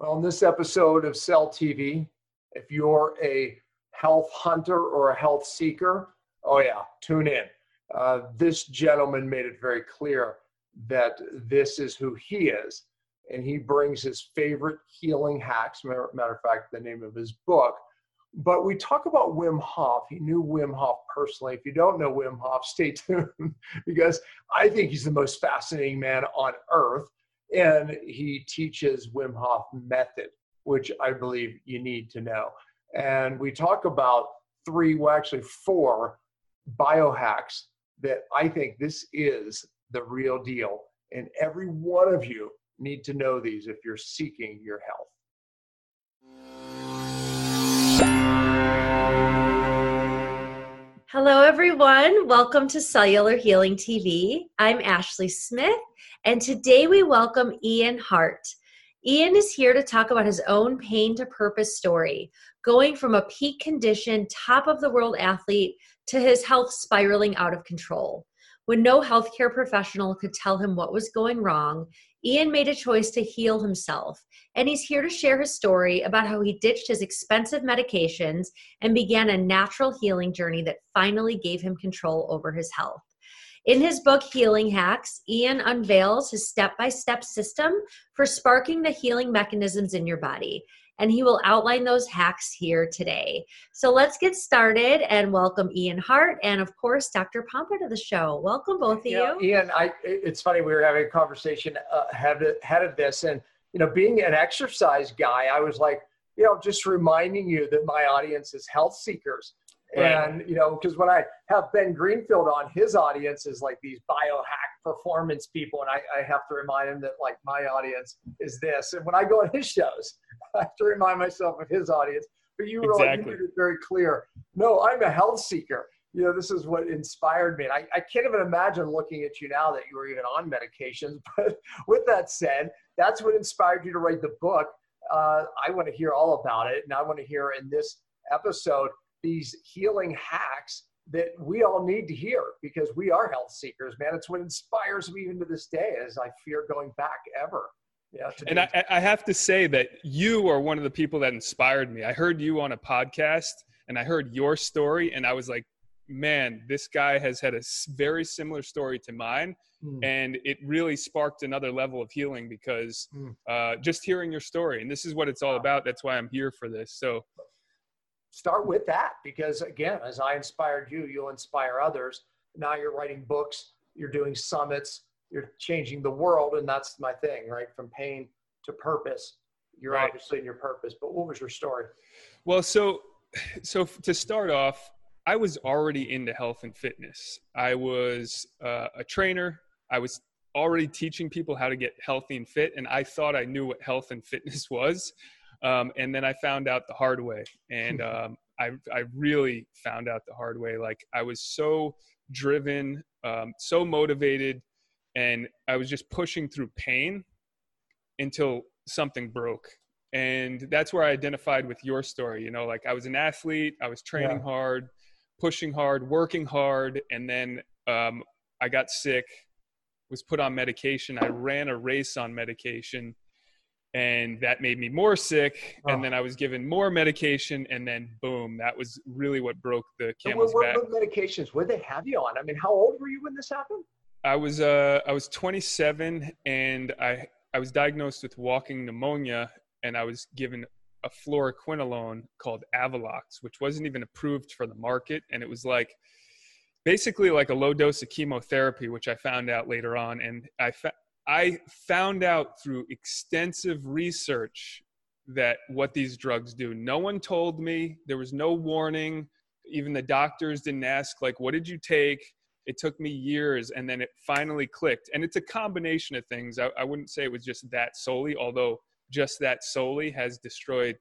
Well, in this episode of Cell TV, if you're a health hunter or a health seeker, oh yeah, tune in. Uh, this gentleman made it very clear that this is who he is, and he brings his favorite healing hacks. Matter, matter of fact, the name of his book. But we talk about Wim Hof. He knew Wim Hof personally. If you don't know Wim Hof, stay tuned because I think he's the most fascinating man on earth and he teaches Wim Hof method, which I believe you need to know. And we talk about three, well, actually four biohacks that I think this is the real deal. And every one of you need to know these if you're seeking your health. Hello, everyone. Welcome to Cellular Healing TV. I'm Ashley Smith, and today we welcome Ian Hart. Ian is here to talk about his own pain to purpose story, going from a peak condition, top of the world athlete to his health spiraling out of control. When no healthcare professional could tell him what was going wrong, Ian made a choice to heal himself, and he's here to share his story about how he ditched his expensive medications and began a natural healing journey that finally gave him control over his health. In his book, Healing Hacks, Ian unveils his step by step system for sparking the healing mechanisms in your body. And he will outline those hacks here today. So let's get started and welcome Ian Hart and, of course, Dr. Pompa to the show. Welcome, both of you. Ian, I, it's funny, we were having a conversation uh, ahead, ahead of this. And, you know, being an exercise guy, I was like, you know, just reminding you that my audience is health seekers Right. And, you know, because when I have Ben Greenfield on, his audience is like these biohack performance people. And I, I have to remind him that, like, my audience is this. And when I go on his shows, I have to remind myself of his audience. But you were exactly. made it very clear. No, I'm a health seeker. You know, this is what inspired me. And I, I can't even imagine looking at you now that you were even on medications. But with that said, that's what inspired you to write the book. Uh, I want to hear all about it. And I want to hear in this episode these healing hacks that we all need to hear because we are health seekers, man. It's what inspires me even to this day as I fear going back ever. Yeah, and I, I have to say that you are one of the people that inspired me. I heard you on a podcast and I heard your story, and I was like, man, this guy has had a very similar story to mine. Mm. And it really sparked another level of healing because mm. uh, just hearing your story, and this is what it's all about. That's why I'm here for this. So start with that because again as i inspired you you'll inspire others. Now you're writing books you're doing summits you're changing the world and that's my thing right? From pain to purpose. You're right. obviously in your purpose but what was your story? Well so so to start off i was already into health and fitness. I was uh, a trainer. I was already teaching people how to get healthy and fit and i thought i knew what health and fitness was um, and then I found out the hard way, and um, I I really found out the hard way. Like I was so driven, um, so motivated, and I was just pushing through pain until something broke. And that's where I identified with your story. You know, like I was an athlete, I was training yeah. hard, pushing hard, working hard, and then um, I got sick, was put on medication. I ran a race on medication and that made me more sick and oh. then i was given more medication and then boom that was really what broke the camel's what, back. what medications did they have you on? I mean how old were you when this happened? I was uh i was 27 and i i was diagnosed with walking pneumonia and i was given a fluoroquinolone called Avelox which wasn't even approved for the market and it was like basically like a low dose of chemotherapy which i found out later on and i fa- I found out through extensive research that what these drugs do. No one told me. There was no warning. Even the doctors didn't ask, like, what did you take? It took me years and then it finally clicked. And it's a combination of things. I, I wouldn't say it was just that solely, although just that solely has destroyed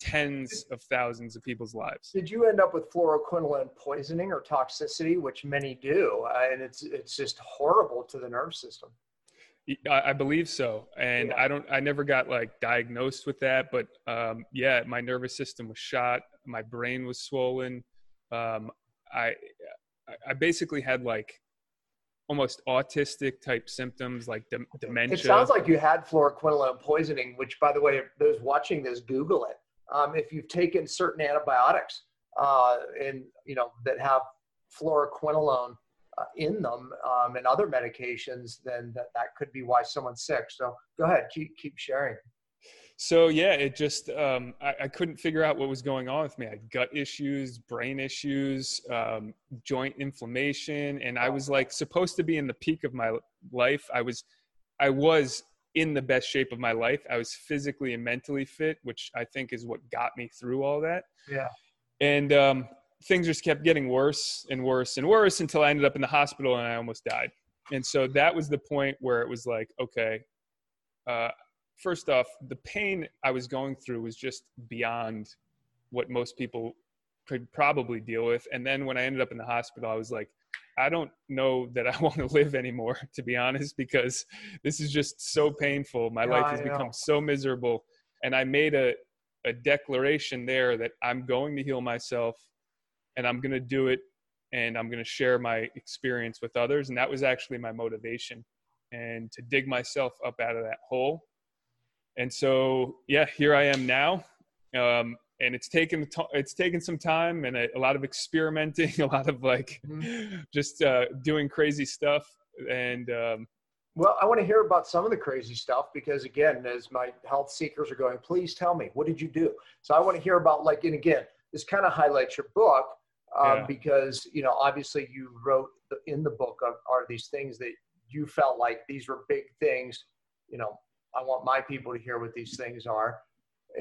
tens of thousands of people's lives. Did you end up with fluoroquinolone poisoning or toxicity, which many do, uh, and it's it's just horrible to the nerve system? I believe so, and yeah. I don't. I never got like diagnosed with that, but um, yeah, my nervous system was shot. My brain was swollen. Um, I I basically had like almost autistic type symptoms like de- dementia. It sounds like you had fluoroquinolone poisoning, which, by the way, those watching this, Google it. Um, if you've taken certain antibiotics uh, and you know that have fluoroquinolone uh, in them um, and other medications, then that, that could be why someone's sick. So go ahead, keep keep sharing. So yeah, it just um, I, I, couldn't figure out what was going on with me. I had gut issues, brain issues, um, joint inflammation, and I was like supposed to be in the peak of my life. I was, I was in the best shape of my life. I was physically and mentally fit, which I think is what got me through all that. Yeah. And um, things just kept getting worse and worse and worse until I ended up in the hospital and I almost died. And so that was the point where it was like, okay, uh, first off, the pain I was going through was just beyond what most people could probably deal with. And then when I ended up in the hospital, I was like, I don't know that I want to live anymore, to be honest, because this is just so painful. My yeah, life has become so miserable. And I made a, a declaration there that I'm going to heal myself and I'm going to do it and I'm going to share my experience with others. And that was actually my motivation and to dig myself up out of that hole and so yeah here i am now um, and it's taken it's taken some time and a, a lot of experimenting a lot of like mm-hmm. just uh, doing crazy stuff and um, well i want to hear about some of the crazy stuff because again as my health seekers are going please tell me what did you do so i want to hear about like and again this kind of highlights your book um, yeah. because you know obviously you wrote the, in the book of, are these things that you felt like these were big things you know I want my people to hear what these things are.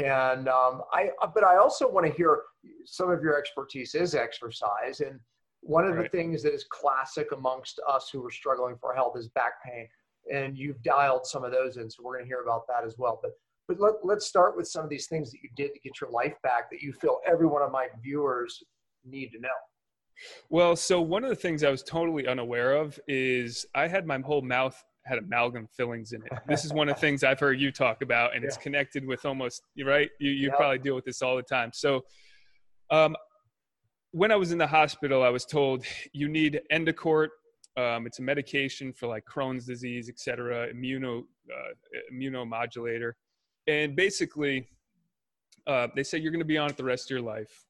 And um, I, but I also want to hear some of your expertise is exercise. And one of right. the things that is classic amongst us who are struggling for health is back pain. And you've dialed some of those in, so we're going to hear about that as well. But but let, let's start with some of these things that you did to get your life back that you feel every one of my viewers need to know. Well, so one of the things I was totally unaware of is I had my whole mouth had amalgam fillings in it. This is one of the things I've heard you talk about, and yeah. it's connected with almost right. You you yeah. probably deal with this all the time. So, um, when I was in the hospital, I was told you need Entocort. Um, it's a medication for like Crohn's disease, et cetera, immuno uh, immunomodulator, and basically, uh, they said you're going to be on it the rest of your life.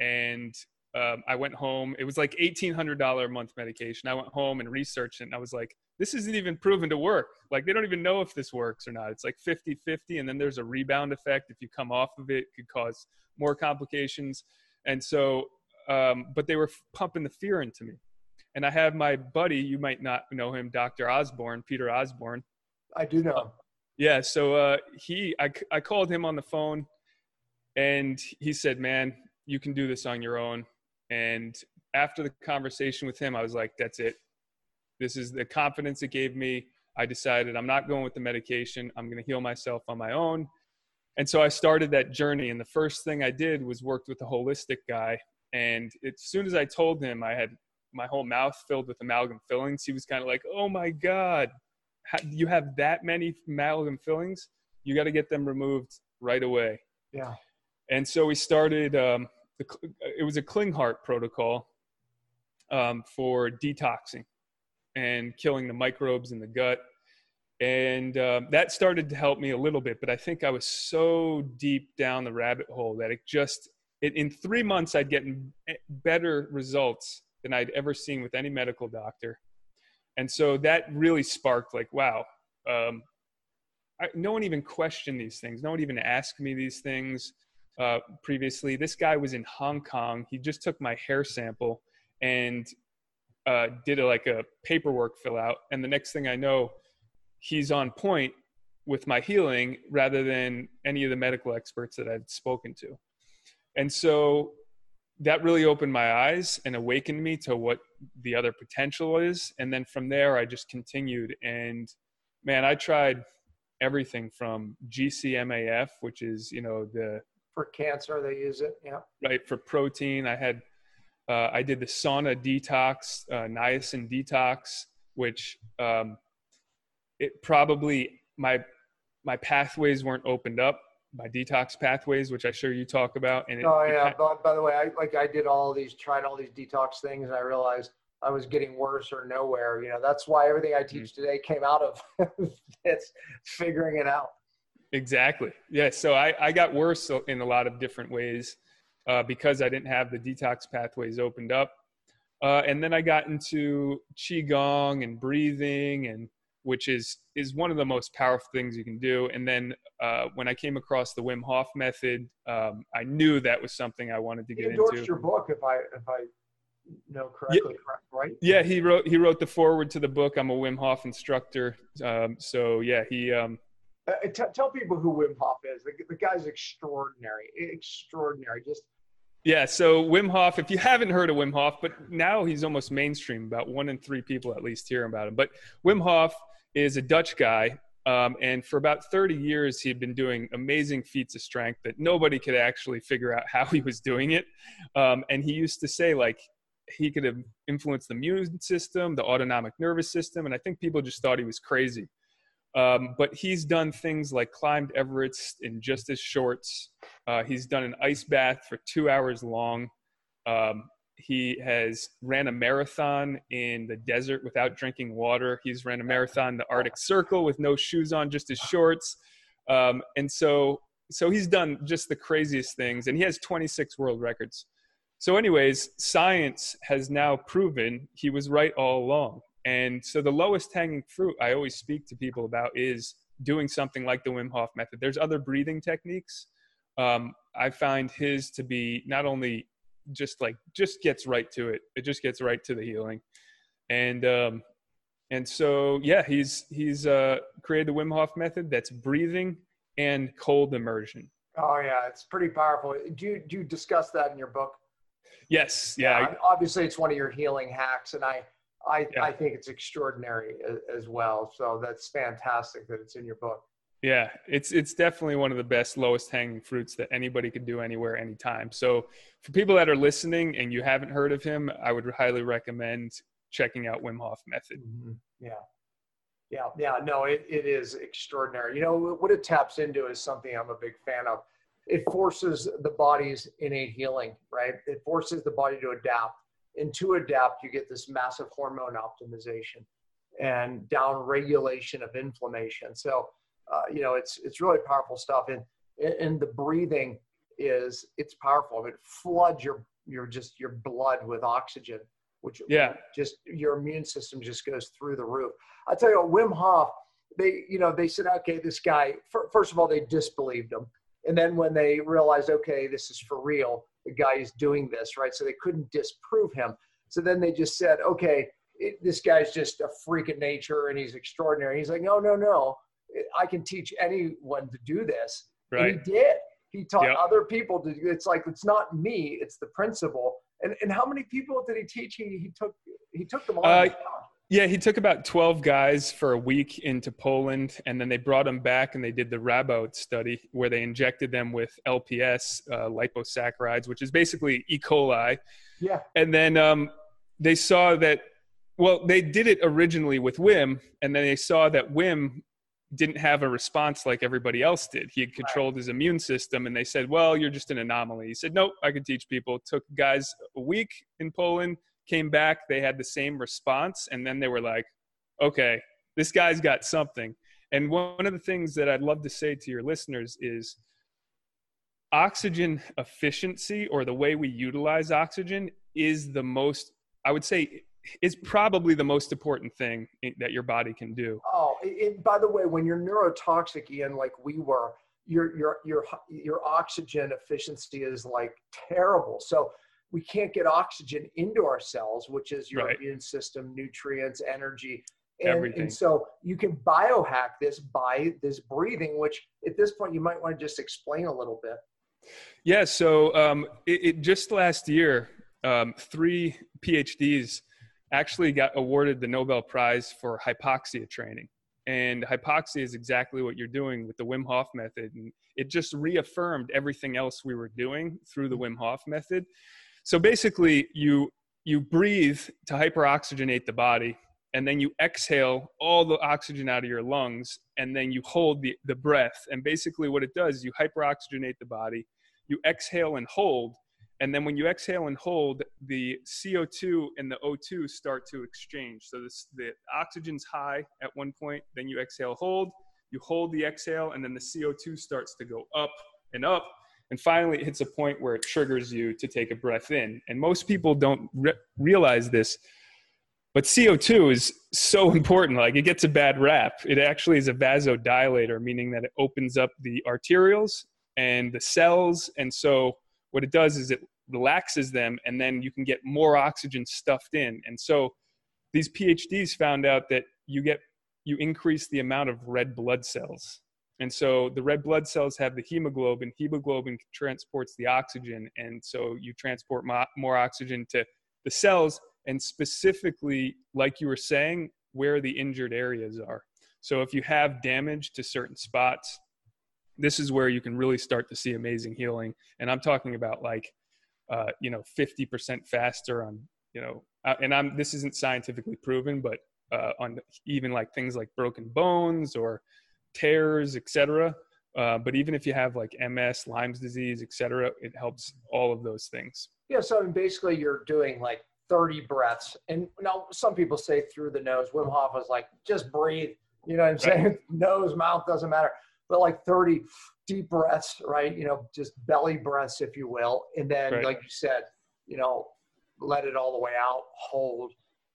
And um, I went home. It was like eighteen hundred dollar a month medication. I went home and researched it, and I was like, this isn't even proven to work. Like they don't even know if this works or not. It's like 50 50, and then there's a rebound effect. If you come off of it, it could cause more complications. And so, um, but they were pumping the fear into me. And I have my buddy, you might not know him, Dr. Osborne, Peter Osborne. I do know. Um, yeah. So uh, he, I, I called him on the phone and he said, man, you can do this on your own. And after the conversation with him, I was like, that's it. This is the confidence it gave me. I decided I'm not going with the medication. I'm going to heal myself on my own. And so I started that journey. And the first thing I did was worked with a holistic guy. And as soon as I told him I had my whole mouth filled with amalgam fillings, he was kind of like, oh my God, you have that many amalgam fillings? You got to get them removed right away. Yeah. And so we started, um, the, it was a Klinghardt protocol um, for detoxing and killing the microbes in the gut. And uh, that started to help me a little bit, but I think I was so deep down the rabbit hole that it just, it, in three months, I'd gotten better results than I'd ever seen with any medical doctor. And so that really sparked like, wow, um, I, no one even questioned these things. No one even asked me these things uh, previously. This guy was in Hong Kong. He just took my hair sample and uh, did a, like a paperwork fill out, and the next thing I know, he's on point with my healing rather than any of the medical experts that I'd spoken to. And so that really opened my eyes and awakened me to what the other potential is. And then from there, I just continued. And man, I tried everything from GCMAF, which is, you know, the for cancer, they use it. Yeah. Right. For protein, I had uh, I did the sauna detox, uh, niacin detox, which um, it probably my my pathways weren't opened up, my detox pathways, which I sure you talk about. And it, oh yeah, it, by, by, the way, I like I did all these, tried all these detox things, and I realized I was getting worse or nowhere. You know, that's why everything I teach mm. today came out of it's figuring it out. Exactly. Yeah. So I, I got worse in a lot of different ways uh, because I didn't have the detox pathways opened up. Uh, and then I got into qigong and breathing, and which is is one of the most powerful things you can do. And then uh, when I came across the Wim Hof method, um, I knew that was something I wanted to get you endorsed into. your book, if I if I know correctly, yeah, correct, right? Yeah, he wrote he wrote the foreword to the book. I'm a Wim Hof instructor, um, so yeah, he. Um, uh, t- tell people who Wim Hof is. The, the guy's extraordinary, extraordinary. Just yeah, so Wim Hof, if you haven't heard of Wim Hof, but now he's almost mainstream, about one in three people at least hear about him. But Wim Hof is a Dutch guy, um, and for about 30 years, he had been doing amazing feats of strength that nobody could actually figure out how he was doing it. Um, and he used to say, like, he could have influenced the immune system, the autonomic nervous system, and I think people just thought he was crazy. Um, but he's done things like climbed Everest in just his shorts. Uh, he's done an ice bath for two hours long. Um, he has ran a marathon in the desert without drinking water. He's ran a marathon the Arctic Circle with no shoes on, just his shorts. Um, and so, so he's done just the craziest things, and he has 26 world records. So, anyways, science has now proven he was right all along. And so the lowest hanging fruit I always speak to people about is doing something like the Wim Hof method. There's other breathing techniques. Um, I find his to be not only just like just gets right to it. It just gets right to the healing. And um, and so yeah, he's he's uh, created the Wim Hof method that's breathing and cold immersion. Oh yeah, it's pretty powerful. Do you do you discuss that in your book? Yes, yeah. yeah obviously, it's one of your healing hacks, and I I, yeah. I think it's extraordinary as well. So that's fantastic that it's in your book. Yeah, it's it's definitely one of the best lowest hanging fruits that anybody could do anywhere anytime. So for people that are listening and you haven't heard of him, I would highly recommend checking out Wim Hof method. Mm-hmm. Yeah. Yeah, yeah, no, it, it is extraordinary. You know, what it taps into is something I'm a big fan of. It forces the body's innate healing, right? It forces the body to adapt and to adapt, you get this massive hormone optimization and down regulation of inflammation. So, uh, you know, it's it's really powerful stuff. And and the breathing is it's powerful. It floods your your just your blood with oxygen, which yeah, just your immune system just goes through the roof. I tell you, what, Wim Hof, they you know they said, okay, this guy. First of all, they disbelieved him, and then when they realized, okay, this is for real, the guy is doing this, right? So they couldn't disprove him. So then they just said, okay, it, this guy's just a freak of nature and he's extraordinary. He's like, no, no, no. I can teach anyone to do this. Right. And he did. He taught yep. other people to. Do it's like it's not me. It's the principle. And and how many people did he teach? He he took he took them all. Uh, yeah, he took about 12 guys for a week into Poland, and then they brought them back and they did the Radboud study where they injected them with LPS, uh, liposaccharides, which is basically E. coli. Yeah. And then um, they saw that, well, they did it originally with Wim, and then they saw that Wim didn't have a response like everybody else did. He had controlled right. his immune system, and they said, well, you're just an anomaly. He said, nope, I can teach people. Took guys a week in Poland came back, they had the same response, and then they were like, okay, this guy's got something. And one of the things that I'd love to say to your listeners is oxygen efficiency or the way we utilize oxygen is the most, I would say, is probably the most important thing that your body can do. Oh, and by the way, when you're neurotoxic, Ian, like we were, your your your your oxygen efficiency is like terrible. So we can't get oxygen into our cells, which is your right. immune system, nutrients, energy. And, and, so you can biohack this by this breathing, which at this point you might want to just explain a little bit. Yeah. So um, it, it, just last year, um, three PhDs actually got awarded the Nobel Prize for hypoxia training. And hypoxia is exactly what you're doing with the Wim Hof method. And it just reaffirmed everything else we were doing through the Wim Hof method. So basically, you you breathe to hyperoxygenate the body, and then you exhale all the oxygen out of your lungs, and then you hold the, the breath. And basically, what it does is you hyperoxygenate the body, you exhale and hold, And then when you exhale and hold, the CO2 and the O2 start to exchange. So this, the oxygen's high at one point, then you exhale, hold, you hold the exhale, and then the CO2 starts to go up and up. And finally, it hits a point where it triggers you to take a breath in. And most people don't re- realize this, but CO2 is so important. Like it gets a bad rap. It actually is a vasodilator, meaning that it opens up the arterioles and the cells. And so what it does is it relaxes them and then you can get more oxygen stuffed in. And so these PhDs found out that you get you increase the amount of red blood cells. And so the red blood cells have the hemoglobin. Hemoglobin transports the oxygen. And so you transport more oxygen to the cells and specifically, like you were saying, where the injured areas are. So if you have damage to certain spots, this is where you can really start to see amazing healing. And I'm talking about like, uh, you know, 50% faster on, you know, uh, and I'm, this isn't scientifically proven, but uh, on even like things like broken bones or tears, etc. Uh, but even if you have like MS, Lyme's disease, etc., it helps all of those things. Yeah. So I mean, basically, you're doing like 30 breaths, and now some people say through the nose. Wim Hof was like, just breathe. You know what I'm saying? Right. nose, mouth doesn't matter. But like 30 deep breaths, right? You know, just belly breaths, if you will, and then, right. like you said, you know, let it all the way out, hold,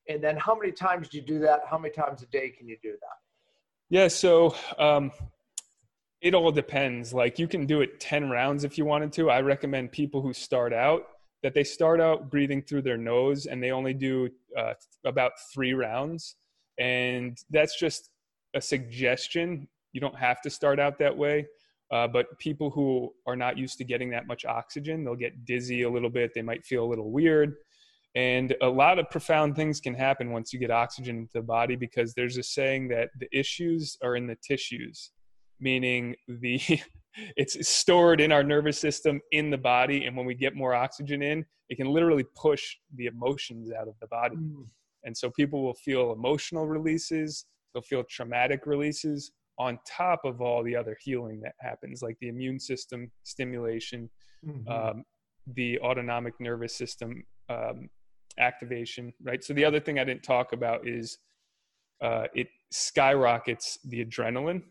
and then how many times do you do that? How many times a day can you do that? Yeah, so um, it all depends. Like you can do it 10 rounds if you wanted to. I recommend people who start out that they start out breathing through their nose and they only do uh, about three rounds. And that's just a suggestion. You don't have to start out that way. Uh, but people who are not used to getting that much oxygen, they'll get dizzy a little bit. They might feel a little weird. And a lot of profound things can happen once you get oxygen into the body because there's a saying that the issues are in the tissues, meaning the it's stored in our nervous system in the body and when we get more oxygen in, it can literally push the emotions out of the body. Mm. And so people will feel emotional releases, they'll feel traumatic releases on top of all the other healing that happens like the immune system stimulation, mm-hmm. um, the autonomic nervous system um, activation, right? So the other thing I didn't talk about is uh, it skyrockets the adrenaline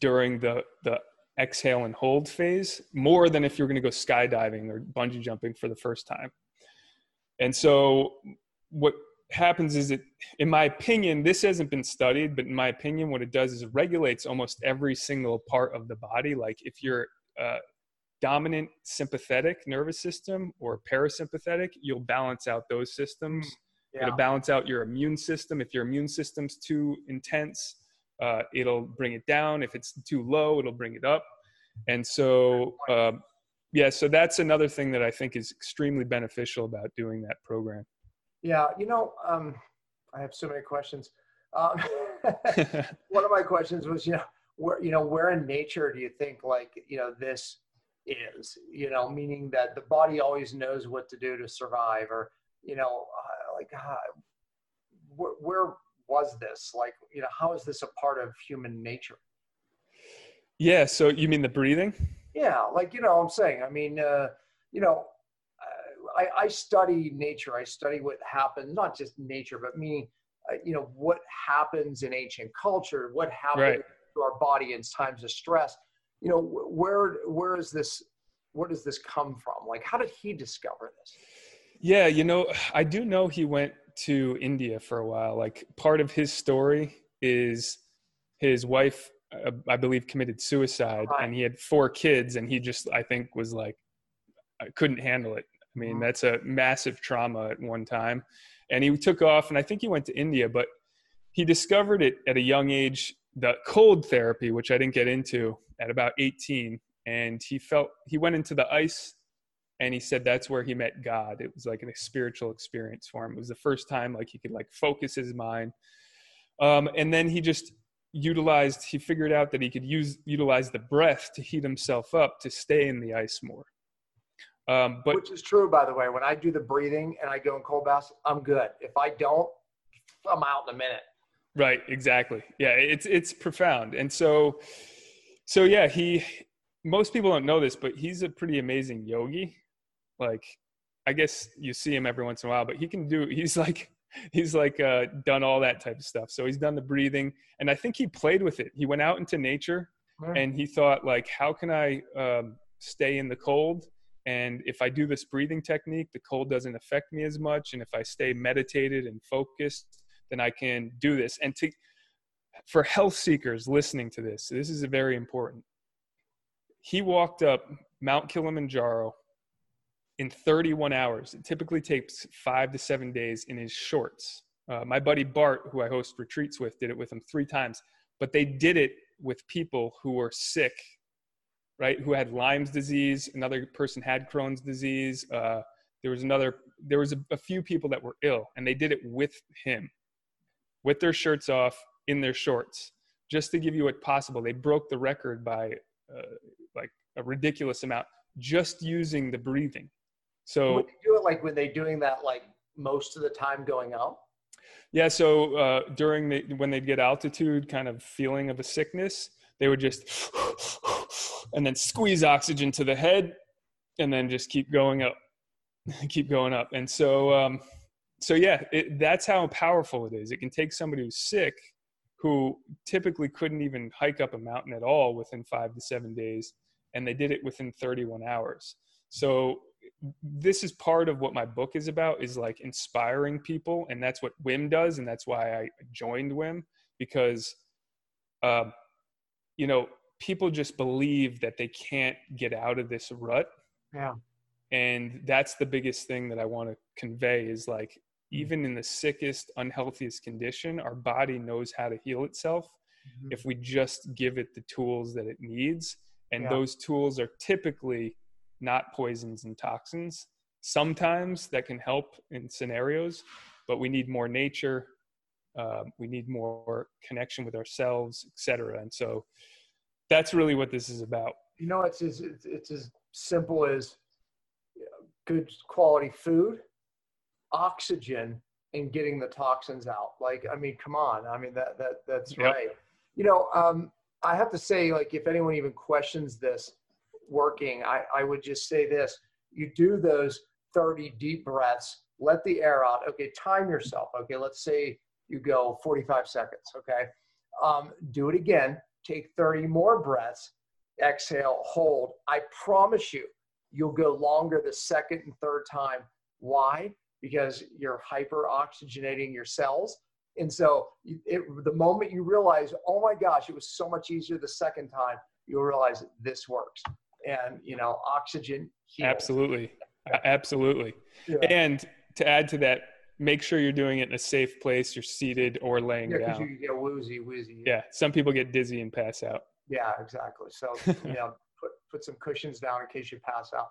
during the the exhale and hold phase more than if you're going to go skydiving or bungee jumping for the first time. And so what happens is it in my opinion this hasn't been studied but in my opinion what it does is it regulates almost every single part of the body like if you're uh, dominant sympathetic nervous system or parasympathetic, you'll balance out those systems. Mm, yeah. It'll balance out your immune system. If your immune system's too intense, uh, it'll bring it down. If it's too low, it'll bring it up. And so, uh, yeah, so that's another thing that I think is extremely beneficial about doing that program. Yeah, you know, um, I have so many questions. Um, one of my questions was, you know, where you know, where in nature do you think like you know this is, you know, meaning that the body always knows what to do to survive, or, you know, uh, like, uh, where, where was this? Like, you know, how is this a part of human nature? Yeah. So you mean the breathing? Yeah. Like, you know, I'm saying, I mean, uh, you know, uh, I, I study nature. I study what happens, not just nature, but meaning, uh, you know, what happens in ancient culture, what happens right. to our body in times of stress you know where where is this where does this come from? Like how did he discover this? Yeah you know i do know he went to india for a while. Like part of his story is his wife uh, i believe committed suicide right. and he had four kids and he just i think was like I couldn't handle it. I mean mm-hmm. that's a massive trauma at one time. And he took off and i think he went to india but he discovered it at a young age the cold therapy which i didn't get into at about 18 and he felt he went into the ice and he said that's where he met god. It was like a spiritual experience for him. It was the first time like he could like focus his mind. Um, and then he just utilized he figured out that he could use utilize the breath to heat himself up to stay in the ice more. Um, but which is true by the way. When i do the breathing and i go in cold baths i'm good. If i don't i'm out in a minute. Right exactly. Yeah it's it's profound. And so so yeah, he most people don't know this, but he's a pretty amazing yogi. like I guess you see him every once in a while, but he can do. He's like he's like uh, done all that type of stuff. So he's done the breathing, and I think he played with it. He went out into nature, and he thought like, how can I um, stay in the cold? And if I do this breathing technique, the cold doesn't affect me as much. And if I stay meditated and focused, then I can do this. And to for health seekers listening to this, this is very important. He walked up Mount Kilimanjaro in 31 hours. It typically takes five to seven days in his shorts. Uh, my buddy Bart, who I host retreats with, did it with him three times, but they did it with people who were sick, right? Who had Lyme's disease. Another person had Crohn's disease. Uh, there was another, there was a, a few people that were ill, and they did it with him, with their shirts off, in their shorts, just to give you what possible. They broke the record by uh, like a ridiculous amount just using the breathing. So Would they do it like when they're doing that like most of the time going out? Yeah, so uh, during the when they'd get altitude, kind of feeling of a sickness, they would just and then squeeze oxygen to the head, and then just keep going up, keep going up. And so, um, so yeah, it, that's how powerful it is. It can take somebody who's sick, who typically couldn't even hike up a mountain at all within five to seven days, and they did it within 31 hours. So this is part of what my book is about is like inspiring people and that's what wim does and that's why i joined wim because uh, you know people just believe that they can't get out of this rut yeah and that's the biggest thing that i want to convey is like. Even in the sickest unhealthiest condition our body knows how to heal itself mm-hmm. if we just give it the tools that it needs and yeah. those tools are typically not poisons and toxins. Sometimes that can help in scenarios, but we need more nature. Uh, we need more connection with ourselves, etc. And so that's really what this is about. You know, it's as, it's, it's as simple as good quality food, oxygen, and getting the toxins out. Like, I mean, come on. I mean, that, that, that's yep. right. You know, um, I have to say, like, if anyone even questions this, working, I, I would just say this you do those 30 deep breaths, let the air out. Okay, time yourself. Okay, let's say you go 45 seconds. Okay, um, do it again. Take 30 more breaths. Exhale, hold. I promise you, you'll go longer the second and third time. Why? Because you're hyper oxygenating your cells. And so, it, the moment you realize, oh my gosh, it was so much easier the second time, you'll realize this works and you know oxygen heals. absolutely absolutely yeah. and to add to that make sure you're doing it in a safe place you're seated or laying down. yeah, down you get woozy woozy yeah some people get dizzy and pass out yeah exactly so you know put put some cushions down in case you pass out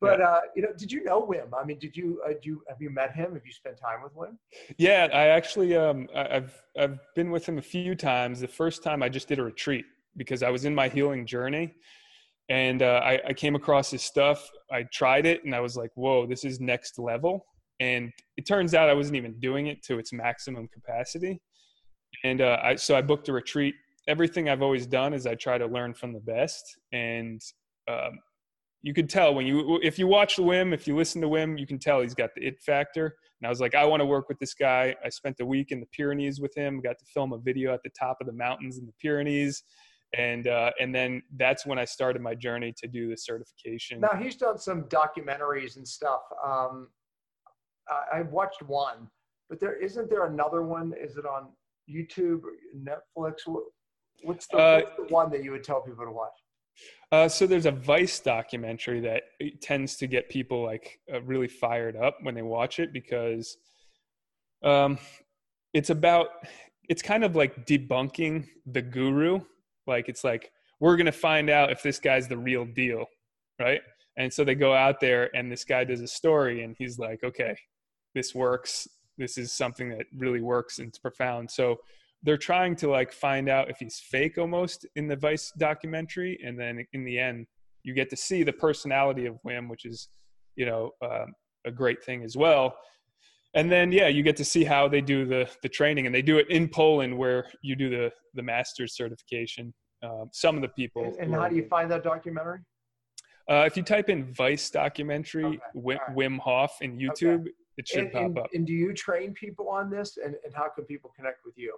but yeah. uh, you know, did you know Wim? I mean, did you uh, do you, have you met him? Have you spent time with Wim? Yeah, I actually um, I've I've been with him a few times. The first time I just did a retreat because I was in my healing journey, and uh, I, I, came across his stuff. I tried it, and I was like, "Whoa, this is next level!" And it turns out I wasn't even doing it to its maximum capacity. And uh, I, so I booked a retreat. Everything I've always done is I try to learn from the best, and um, you could tell when you if you watch the Wim, if you listen to Wim, you can tell he's got the it factor. And I was like, I want to work with this guy. I spent a week in the Pyrenees with him. Got to film a video at the top of the mountains in the Pyrenees and uh, and then that's when I started my journey to do the certification. Now he's done some documentaries and stuff. Um, I, have watched one, but there isn't there another one? Is it on YouTube, Netflix? What's the, uh, what's the one that you would tell people to watch? Uh, so there's a Vice documentary that tends to get people like uh, really fired up when they watch it because um, it's about it's kind of like debunking the guru like it's like we're gonna find out if this guy's the real deal, right? And so they go out there, and this guy does a story, and he's like, okay, this works. This is something that really works and it's profound. So they're trying to like find out if he's fake almost in the Vice documentary, and then in the end, you get to see the personality of Wim, which is, you know, uh, a great thing as well and then yeah you get to see how they do the the training and they do it in poland where you do the the master's certification um, some of the people and, and how do you find that documentary Uh, if you type in Vice documentary Okay, Wim, right. Wim Hof in YouTube, it should and, pop and, up. and do you train people on this? And, and how can people connect with you?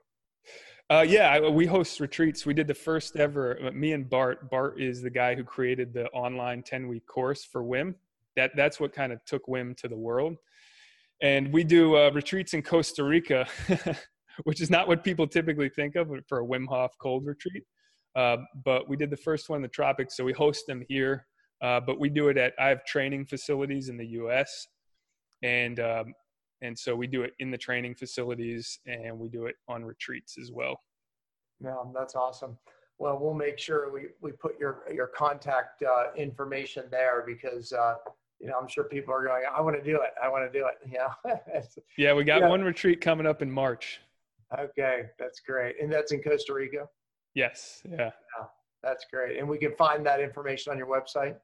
Uh, yeah, we host retreats. We did the first ever. uh, Me and Bart. Bart is the guy who created the online ten week course for Wim. That that's what kind of took Wim to the world. And we do uh, retreats in Costa Rica, which is not what people typically think of for a Wim Hof cold retreat. Uh, but we did the first one in the tropics, so we host them here. Uh, but we do it at I have training facilities in the U.S. and um, and so we do it in the training facilities and we do it on retreats as well. Yeah, that's awesome. Well, we'll make sure we, we put your your contact uh, information there because uh, you know I'm sure people are going. I want to do it. I want to do it. Yeah. Yeah, we got Yeah. one retreat coming up in March. okay, that's great, and that's in Costa Rica. Yes, yeah. That's great, and we can find that information on your website.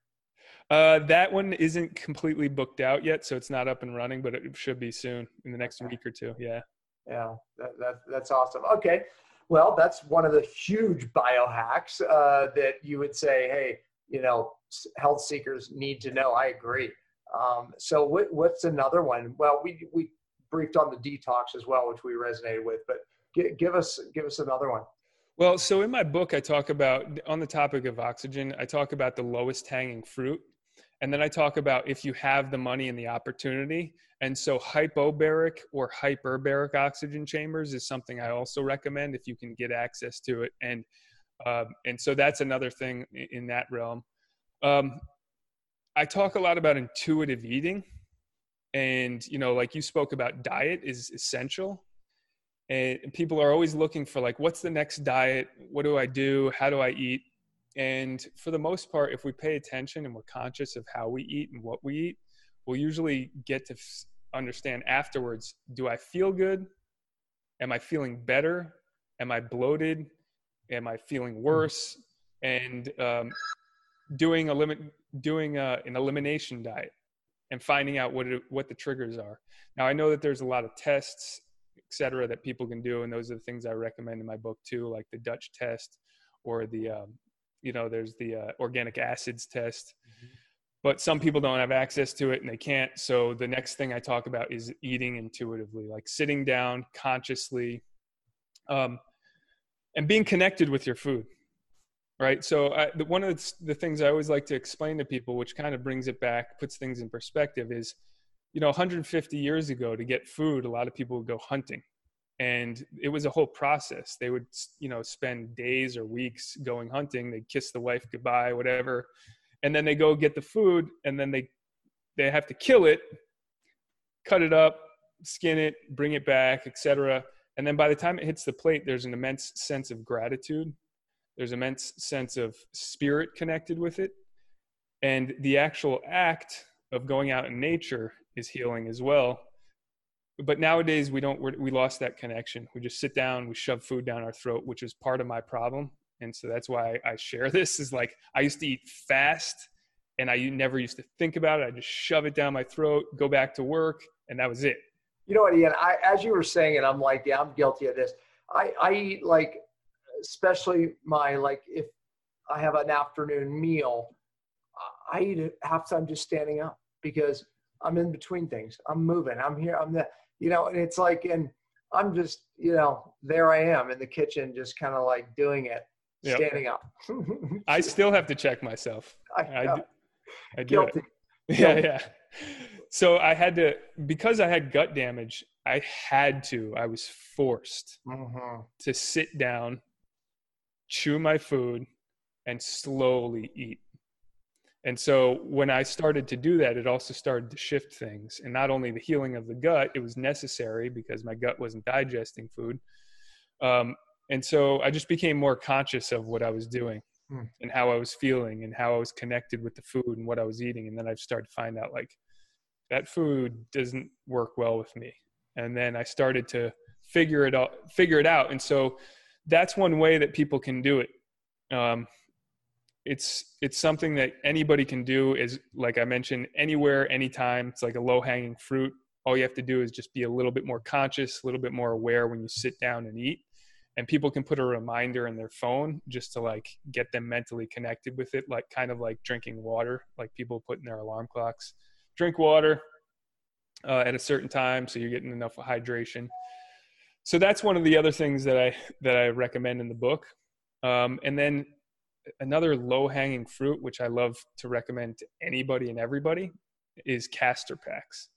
Uh, that one isn't completely booked out yet, so it's not up and running, but it should be soon in the next Okay. week or two. Yeah. Yeah, that, that that's awesome. Okay, well, that's one of the huge biohacks uh, that you would say, hey, you know, health seekers need to know. I agree. Um, so, what, what's another one? Well, we we briefed on the detox as well, which we resonated with, but gi- give us give us another one. Well, so in my book, I talk about on the topic of oxygen, I talk about the lowest hanging fruit. And then I talk about if you have the money and the opportunity. And so hypobaric or hyperbaric oxygen chambers is something I also recommend if you can get access to it. And um, and so that's another thing in that realm. Um, I talk a lot about intuitive eating, and you know, like you spoke about, diet is essential and people are always looking for like what's the next diet what do i do how do i eat and for the most part if we pay attention and we're conscious of how we eat and what we eat we'll usually get to f- understand afterwards do i feel good? Am i feeling better? Am i bloated? Am i feeling worse? And um, doing a limit doing a, an elimination diet and finding out what it, what the triggers are. Now i know that there's a lot of tests et cetera, that people can do. And those are the things I recommend in my book too, like the Dutch test or the, um, you know, there's the uh, organic acids test. But some people don't have access to it and they can't. So the next thing I talk about is eating intuitively, like sitting down consciously um, and being connected with your food. Right. So I, the, one of the, the things I always like to explain to people, which kind of brings it back, puts things in perspective, is you know 150 years ago to get food a lot of people would go hunting and it was a whole process. They would you know spend days or weeks going hunting. They'd kiss the wife goodbye whatever. And then they go get the food and then they they have to kill it cut it up skin it bring it back etc and then by the time it hits the plate there's an immense sense of gratitude. There's immense sense of spirit connected with it. And the actual act of going out in nature is healing as well but nowadays we don't we lost that connection we just sit down we shove food down our throat which is part of my problem and so that's why i share this is like i used to eat fast and i never used to think about it i just shove it down my throat go back to work and that was it You know what, Ian? I, as you were saying it, I'm like, yeah, I'm guilty of this. I, I eat like, especially my like, if I have an afternoon meal, I- eat it half time just standing up because I'm in between things. I'm moving. I'm here. I'm the, you know, and it's like, and I'm just, you know, there I am in the kitchen, just kind of like doing it, Yep. standing up. i still have to check myself I, i, do, I do it. yeah yeah so i had to because i had gut damage i had to i was forced Mhm. to sit down, chew my food, and slowly eat. And so when I started to do that, it also started to shift things. And not only the healing of the gut, it was necessary because my gut wasn't digesting food. Um, and so I just became more conscious of what I was doing Hmm. and how I was feeling and how I was connected with the food and what I was eating. And then I started to find out like that food doesn't work well with me. And then I started to figure it out, figure it out. And so that's one way that people can do it. Um, it's it's something that anybody can do. Is like I mentioned, anywhere, anytime. It's like a low hanging fruit. All you have to do is just be a little bit more conscious, a little bit more aware when you sit down and eat, and people can put a reminder in their phone just to like get them mentally connected with it like kind of like drinking water like people put in their alarm clocks drink water uh, at a certain time so you're getting enough hydration so that's one of the other things that i that i recommend in the book um, and then another low hanging fruit which i love to recommend to anybody and everybody is castor packs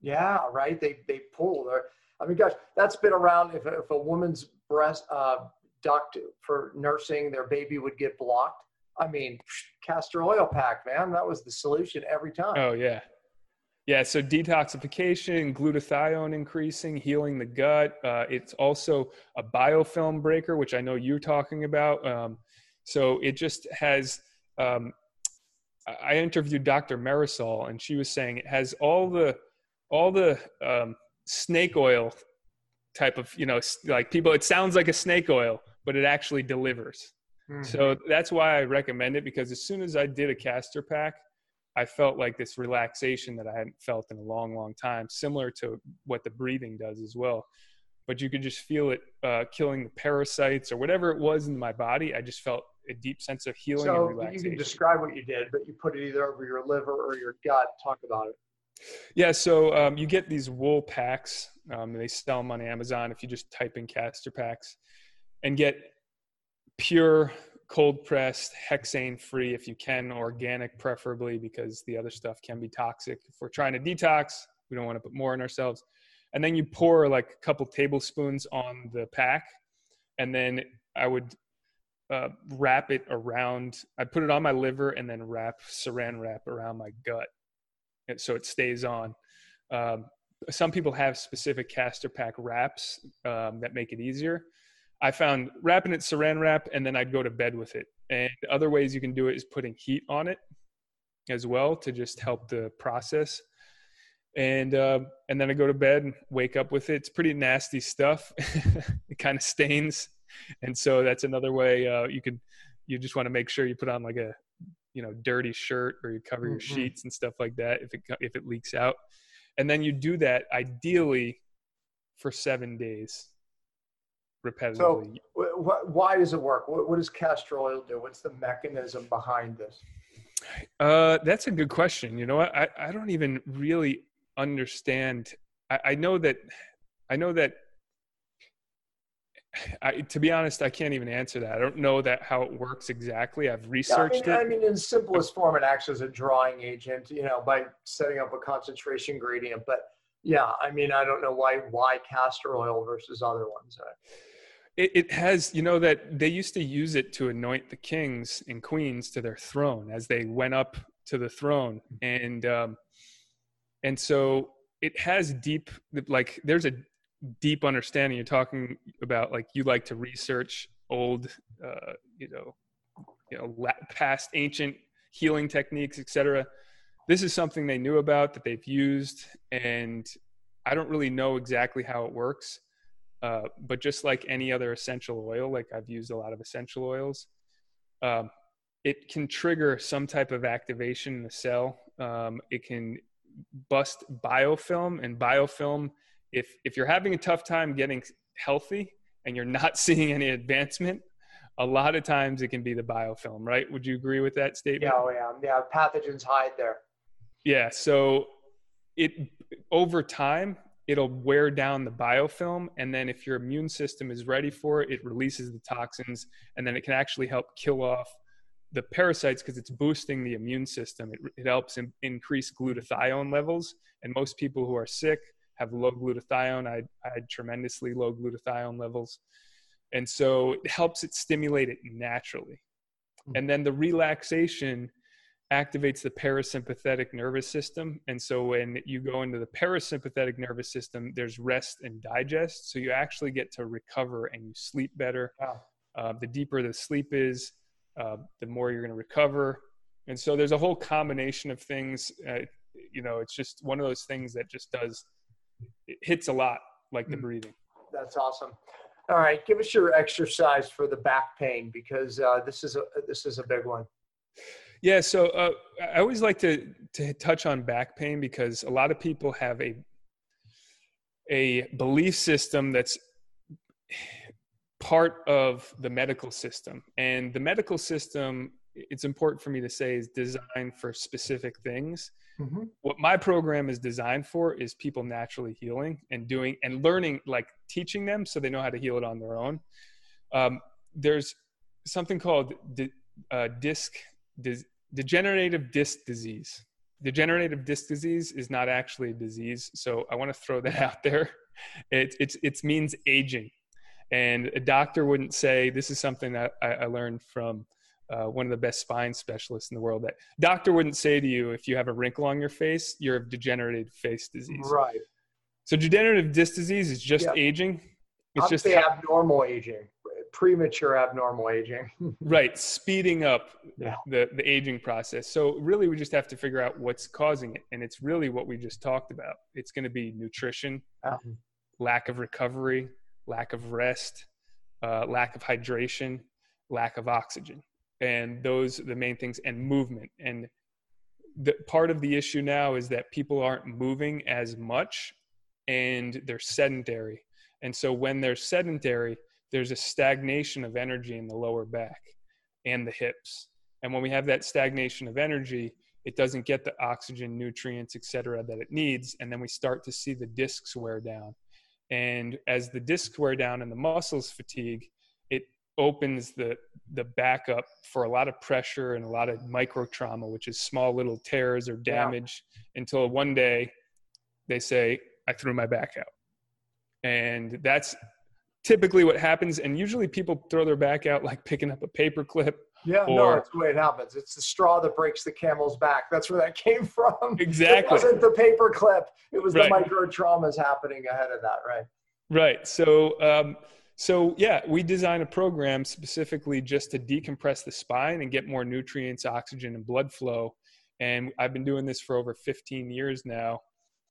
yeah right they they pull they're I mean, gosh, that's been around. If, if a woman's breast uh, duct for nursing, their baby would get blocked. I mean, castor oil pack, man, that was the solution every time. Oh yeah, yeah. So detoxification, glutathione increasing, healing the gut. Uh, it's also a biofilm breaker, which I know you're talking about. Um, so it just has. Um, I interviewed Dr. Marisol, and she was saying it has all the all the um, snake oil type of you know like people it sounds like a snake oil but it actually delivers mm-hmm. so that's why i recommend it because as soon as i did a castor pack i felt like this relaxation that i hadn't felt in a long long time similar to what the breathing does as well but you could just feel it uh, killing the parasites or whatever it was in my body i just felt a deep sense of healing so and relaxation. you can describe what you did but you put it either over your liver or your gut talk about it yeah, so um, you get these wool packs. Um, they sell them on Amazon if you just type in castor packs and get pure cold pressed, hexane free if you can, organic preferably because the other stuff can be toxic. If we're trying to detox, we don't want to put more in ourselves. And then you pour like a couple tablespoons on the pack, and then I would uh, wrap it around. I put it on my liver and then wrap saran wrap around my gut so it stays on. Um, some people have specific castor pack wraps um, that make it easier. I found wrapping it saran wrap and then I'd go to bed with it. And other ways you can do it is putting heat on it as well to just help the process. And uh, and then I go to bed and wake up with it. It's pretty nasty stuff. it kind of stains, and so that's another way uh, you can. You just want to make sure you put on like a you know dirty shirt or you cover your mm-hmm. sheets and stuff like that if it if it leaks out. And then you do that ideally for seven days repetitively. so wh- why does it work? What, what does castor oil do? What's the mechanism behind this? Uh, that's a good question. You know I, I don't even really understand. I, I know that i know that I, to be honest, I can't even answer that. I don't know that how it works exactly. I've researched yeah, I mean, it. I mean, in simplest form, it acts as a drawing agent, you know, by setting up a concentration gradient. But yeah, I mean, I don't know why why castor oil versus other ones. It, it has, you know, that they used to use it to anoint the kings and queens to their throne as they went up to the throne, and um, and so it has deep, like, there's a deep understanding. You're talking about like you like to research old uh, you know you know past ancient healing techniques etc this is something they knew about that they've used and i don't really know exactly how it works uh, but just like any other essential oil like i've used a lot of essential oils um, it can trigger some type of activation in the cell. Um, it can bust biofilm and biofilm if if you're having a tough time getting healthy and you're not seeing any advancement, a lot of times it can be the biofilm, right? Would you agree with that statement? Yeah, oh yeah, yeah. Pathogens hide there. Yeah, so it over time it'll wear down the biofilm, and then if your immune system is ready for it, it releases the toxins, and then it can actually help kill off the parasites because it's boosting the immune system. It, it helps in, increase glutathione levels, and most people who are sick have low glutathione. I, I had tremendously low glutathione levels. And so it helps it stimulate it naturally. Hmm. And then the relaxation activates the parasympathetic nervous system. And so when you go into the parasympathetic nervous system, there's rest and digest. So you actually get to recover and you sleep better. Wow. Uh, the deeper the sleep is, uh, the more you're going to recover. And so there's a whole combination of things. Uh, you know, it's just one of those things that just does it hits a lot like the mm. breathing. That's awesome. All right, give us your exercise for the back pain because uh, this is a this is a big one. Yeah, so uh, I always like to to touch on back pain because a lot of people have a a belief system that's part of the medical system. And the medical system, it's important for me to say, is designed for specific things. Mm-hmm. What my program is designed for is people naturally healing and doing and learning, like teaching them so they know how to heal it on their own. Um, there's something called di- uh, disc di- degenerative disc disease. Degenerative disc disease is not actually a disease, so I want to throw that out there. It it it means aging, and a doctor wouldn't say this is something that I, I learned from uh, one of the best spine specialists in the world. That doctor wouldn't say to you if you have a wrinkle on your face, you're of degenerative face disease. Right. So degenerative disc disease is just yeah. aging. It's I'm just abnormal aging premature abnormal aging. right, speeding up yeah. the, the aging process. So really we just have to figure out what's causing it. And it's really what we just talked about. It's going to be nutrition, um, lack of recovery, lack of rest, uh, lack of hydration, lack of oxygen. And those are the main things and movement. And the part of the issue now is that people aren't moving as much and they're sedentary. And so when they're sedentary, there's a stagnation of energy in the lower back and the hips. And when we have that stagnation of energy, it doesn't get the oxygen, nutrients, et cetera, that it needs. And then we start to see the discs wear down. And as the discs wear down and the muscles fatigue, it opens the, the backup for a lot of pressure and a lot of micro trauma, which is small little tears or damage yeah. until one day they say, I threw my back out. And that's typically what happens and usually people throw their back out like picking up a paper clip yeah or, no that's the way it happens it's the straw that breaks the camel's back that's where that came from exactly it wasn't the paper clip it was right. the micro traumas happening ahead of that right right so um, so yeah we design a program specifically just to decompress the spine and get more nutrients oxygen and blood flow and i've been doing this for over 15 years now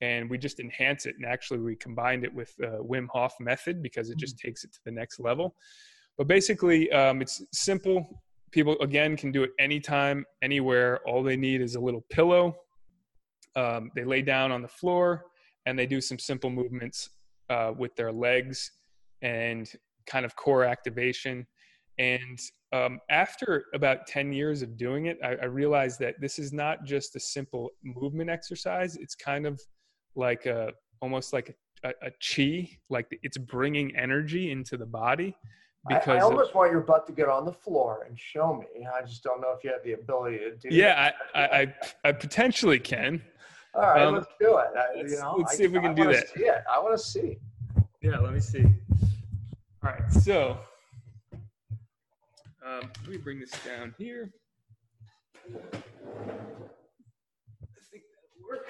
and we just enhance it. And actually, we combined it with uh, Wim Hof method because it just mm-hmm. takes it to the next level. But basically, um, it's simple. People again can do it anytime, anywhere. All they need is a little pillow. Um, they lay down on the floor and they do some simple movements uh, with their legs and kind of core activation. And um, after about 10 years of doing it, I, I realized that this is not just a simple movement exercise. It's kind of like a almost like a, a, chi, like it's bringing energy into the body. Because I, I almost of, want your butt to get on the floor and show me. I just don't know if you have the ability to do. Yeah, I, I, I, potentially can. All right, um, let's do it. I, let's, you know, let's see if we can do that. See it. I want to see. Yeah, let me see. All right, so um, let me bring this down here. I think that'll work.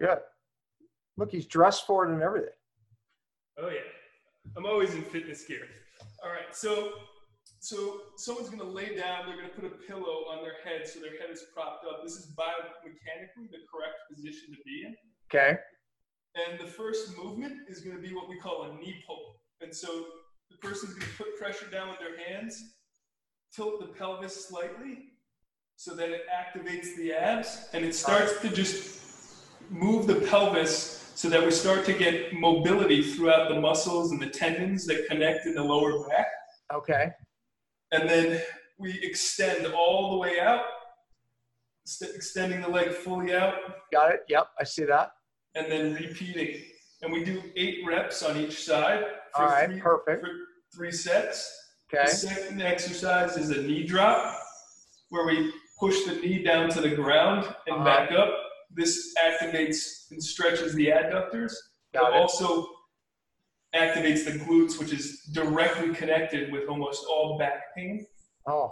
Good. Look, he's dressed for it and everything. Oh yeah, I'm always in fitness gear. All right, so so someone's going to lay down. They're going to put a pillow on their head so their head is propped up. This is biomechanically the correct position to be in. Okay. And the first movement is going to be what we call a knee pull. And so the person's going to put pressure down with their hands, tilt the pelvis slightly so that it activates the abs, and it starts to just move the pelvis so that we start to get mobility throughout the muscles and the tendons that connect in the lower back. Okay. And then we extend all the way out, extending the leg fully out. Got it. Yep, I see that. And then repeating. And we do eight reps on each side. All right, three, perfect. For three sets. Okay. The second exercise is a knee drop, where we push the knee down to the ground and uh-huh. back up this activates and stretches the adductors. Got it, it also activates the glutes, which is directly connected with almost all back pain. Oh.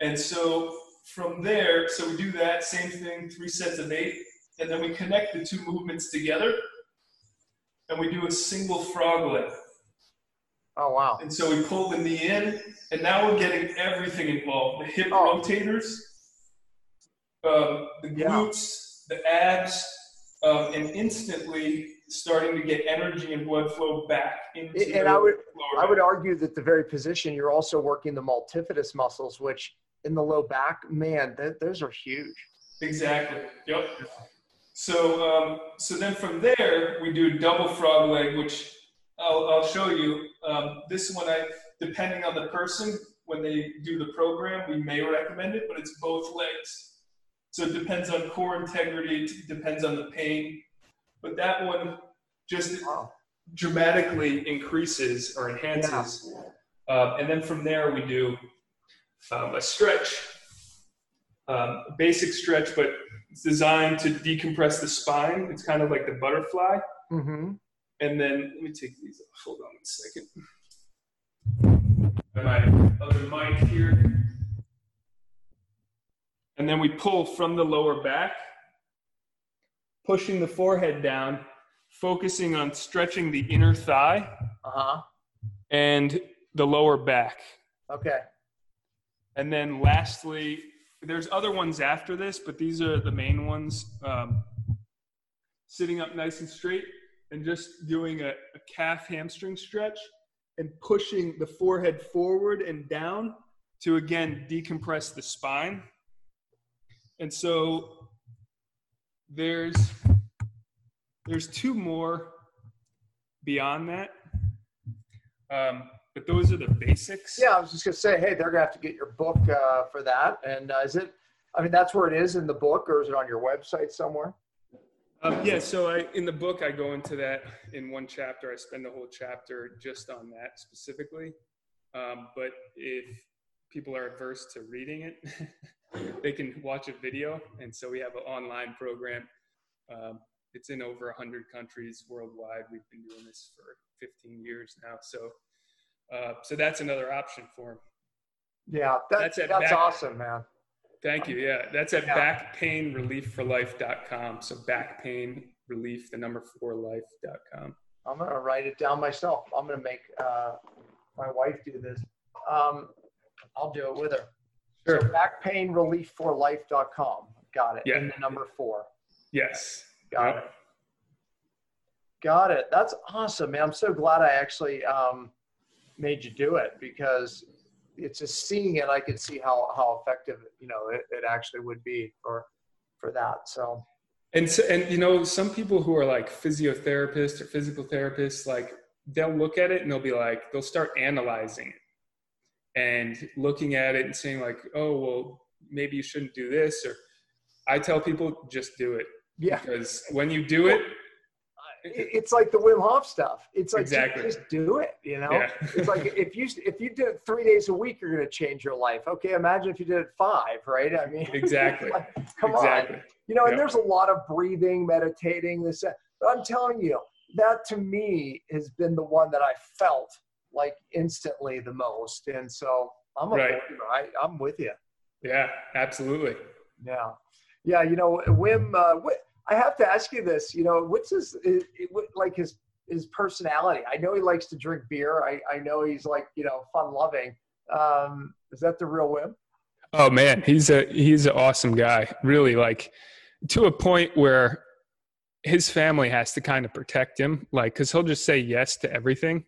And so from there, so we do that same thing, three sets of eight, and then we connect the two movements together, and we do a single frog leg. Oh wow! And so we pull the knee in, and now we're getting everything involved: the hip oh. rotators, um, the glutes, the abs, um, and instantly starting to get energy and blood flow back into and I would I would argue that the very position you're also working the multifidus muscles, which in the low back, man, th- those are huge. Exactly. Yep. So um, so then from there we do a double frog leg, which I'll, I'll show you. Um, this one I depending on the person, when they do the program, we may recommend it, but it's both legs. So it depends on core integrity, it depends on the pain. But that one just wow. dramatically increases or enhances. Yeah. Um, and then from there, we do um, a stretch, um, a basic stretch, but it's designed to decompress the spine. It's kind of like the butterfly. Mm-hmm. And then let me take these off. Hold on a second my other mic here. And then we pull from the lower back, pushing the forehead down, focusing on stretching the inner thigh uh-huh. and the lower back. Okay. And then lastly, there's other ones after this, but these are the main ones. Um, sitting up nice and straight and just doing a, a calf hamstring stretch and pushing the forehead forward and down to again decompress the spine. And so there's there's two more beyond that. Um, but those are the basics. Yeah, I was just gonna say, hey, they're gonna have to get your book uh, for that. And uh, is it? I mean, that's where it is in the book, or is it on your website somewhere? Um, yeah, so I, in the book, I go into that in one chapter. I spend the whole chapter just on that specifically. Um, but if people are averse to reading it, they can watch a video. And so we have an online program. Um, it's in over 100 countries worldwide. We've been doing this for 15 years now. So, uh, so that's another option for them. Yeah, that, that's, that's back, awesome, man. Thank you. Yeah, that's at yeah. backpainrelief4life.com. So backpainrelief, the number four life.com. I'm gonna write it down myself. I'm gonna make uh, my wife do this. Um, I'll do it with her. Sure. So backpainrelief4life.com. Got it. Yeah. And the number four. Yes. Got yep. it. Got it. That's awesome, man. I'm so glad I actually um, made you do it because it's just seeing it, I could see how, how effective, you know, it, it actually would be for, for that. So. And, so, and, you know, some people who are like physiotherapists or physical therapists, like they'll look at it and they'll be like, they'll start analyzing it and looking at it and saying like, oh, well, maybe you shouldn't do this. Or I tell people just do it. Yeah. Because when you do it, it's like the Wim Hof stuff. It's like exactly. just do it. You know, yeah. it's like if you if you did it three days a week, you're going to change your life. Okay, imagine if you did it five, right? I mean, exactly. like, come exactly. on, you know. Yep. And there's a lot of breathing, meditating. This, but I'm telling you, that to me has been the one that I felt like instantly the most. And so I'm a right. I, I'm with you. Yeah, absolutely. Yeah, yeah. You know, Wim. Uh, I have to ask you this. You know, what's his like his his personality? I know he likes to drink beer. I I know he's like you know fun loving. Um, is that the real Wim? Oh man, he's a he's an awesome guy. Really, like to a point where his family has to kind of protect him, like because he'll just say yes to everything,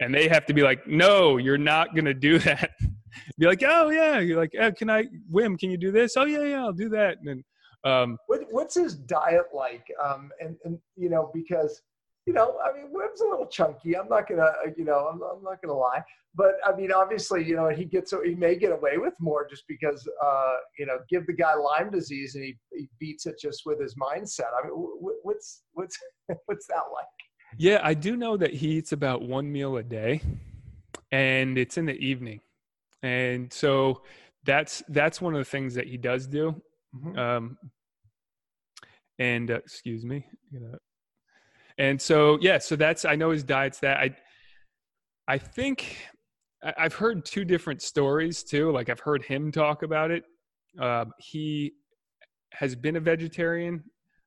and they have to be like, "No, you're not gonna do that." be like, "Oh yeah," you're like, oh, "Can I, Wim? Can you do this?" "Oh yeah, yeah, I'll do that." And um, what, what's his diet like? Um, and, and, you know, because, you know, I mean, Wim's a little chunky. I'm not going to, you know, I'm, I'm not going to lie. But I mean, obviously, you know, he gets, he may get away with more just because, uh, you know, give the guy Lyme disease and he, he beats it just with his mindset. I mean, what's, what's, what's that like? Yeah, I do know that he eats about one meal a day and it's in the evening. And so that's, that's one of the things that he does do. Mm-hmm. Um, and uh, excuse me, and so yeah, so that's I know his diet's that I. I think I've heard two different stories too. Like I've heard him talk about it. Uh, he has been a vegetarian,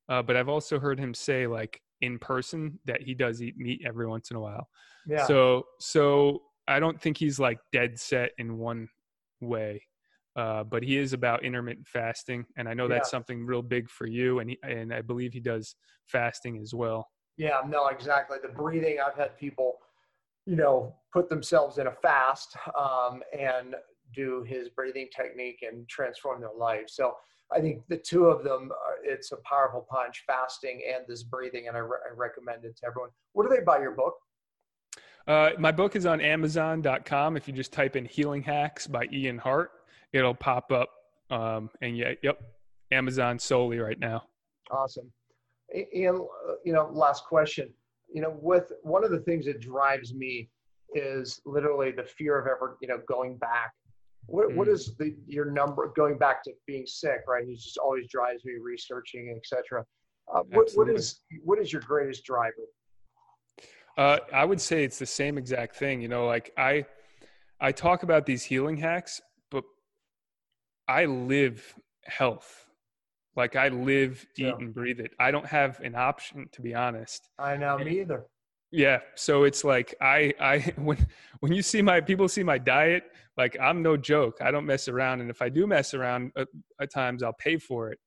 uh, but I've also heard him say like in person that he does eat meat every once in a while. Yeah. So so I don't think he's like dead set in one way. Uh, but he is about intermittent fasting, and I know that's something real big for you, and he, and I believe he does fasting as well. Yeah, no, exactly. The breathing, I've had people, you know, put themselves in a fast um, and do his breathing technique and transform their life. So I think the two of them, are, it's a powerful punch, fasting and this breathing, and I, re- I recommend it to everyone. Where do they buy your book? Uh, my book is on Amazon.com. If you just type in Healing Hacks by Ian Hart, it'll pop up. Um, and yeah, yep, Amazon solely right now. Awesome. Ian, uh, you know, last question. You know, with one of the things that drives me is literally the fear of ever, you know, going back. What, mm. what is the your number going back to being sick, right? It just always drives me researching, etc. Uh, what, what is what is your greatest driver? Uh, I would say it's the same exact thing. You know, like I, I talk about these healing hacks, I live health. Like I live, eat, yeah. and breathe it. I don't have an option, to be honest. I know, and, me either. Yeah, so it's like I, I when when you see my people see my diet, like I'm no joke. I don't mess around, and if I do mess around at, uh, at times, I'll pay for it.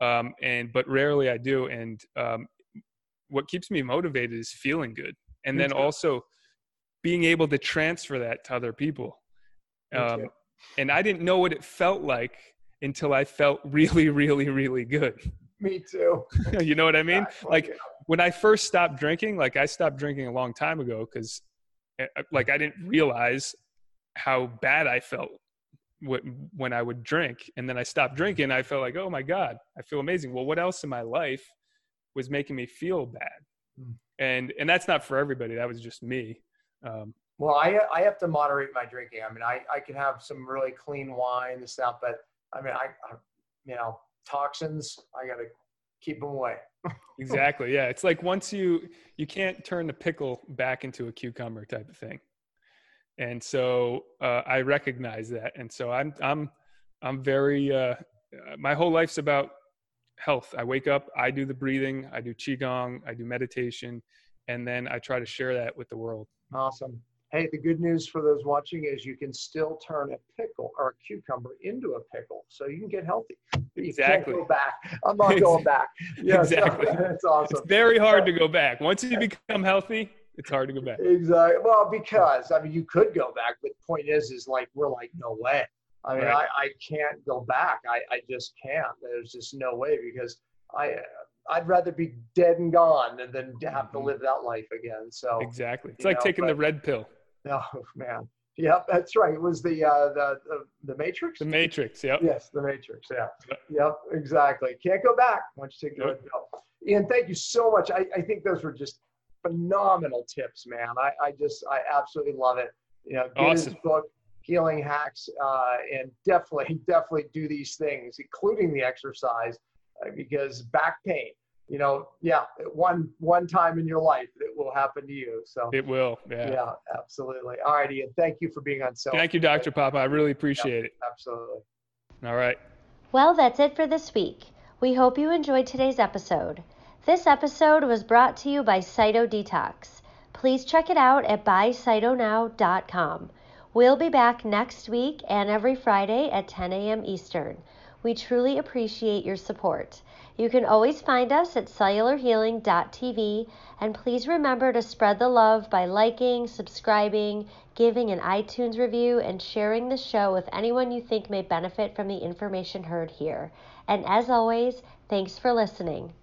Um, and but rarely I do. And um, what keeps me motivated is feeling good and Me then too. also being able to transfer that to other people um, and i didn't know what it felt like until i felt really really really good. Me too. You know what i mean? Like when i first stopped drinking like i stopped drinking a long time ago because eh, eh, like i didn't realize how bad i felt when i would drink. And then i stopped drinking i felt like oh my god i feel amazing. Well what else in my life was making me feel bad? Mm and and that's not for everybody. That was just me. Um, well, I I have to moderate my drinking. I mean, I I can have some really clean wine and stuff, but I mean, I, I you know toxins. I got to keep them away. exactly. Yeah, it's like once you you can't turn the pickle back into a cucumber type of thing, and so uh, I recognize that, and so I'm I'm I'm very. Uh, my whole life's about health. I wake up, I do the breathing, I do qigong, I do meditation, and then I try to share that with the world. Awesome. Hey, the good news for those watching is you can still turn a pickle or a cucumber into a pickle, so you can get healthy. You exactly. go back. I'm not going back. Yes, exactly. That's awesome. It's very hard to go back. Once you become healthy, it's hard to go back. Exactly. Well, because I mean, you could go back, but the point is, is like we're like, no way. I mean, right. I, I can't go back. I, I just can't. There's just no way because I I'd rather be dead and gone than, than have mm-hmm. to live that life again. So exactly, it's like know, taking but, the red pill. Oh man, yep, that's right. It was the uh, the, the the Matrix. The Matrix, yep. Yes, the Matrix. Yeah, yep, exactly. Can't go back once you take the yep. pill. Ian, thank you so much. I, I think those were just phenomenal tips, man. I, I just I absolutely love it. You know, get awesome. his book healing hacks, uh, and definitely, definitely do these things, including the exercise, uh, because back pain, you know, yeah, one one time in your life it will happen to you. So it will. Yeah. Yeah, absolutely. All right, Ian. Thank you for being on. So. Thank you, Dr. Pompa. I really appreciate yeah, it. Absolutely. All right. Well, that's it for this week. We hope you enjoyed today's episode. This episode was brought to you by Cyto Detox. Please check it out at buycytonow.com. We'll be back next week and every Friday at 10 a.m. Eastern. We truly appreciate your support. You can always find us at cellularhealing.tv and please remember to spread the love by liking, subscribing, giving an iTunes review, and sharing the show with anyone you think may benefit from the information heard here. And as always, thanks for listening.